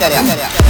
Italia.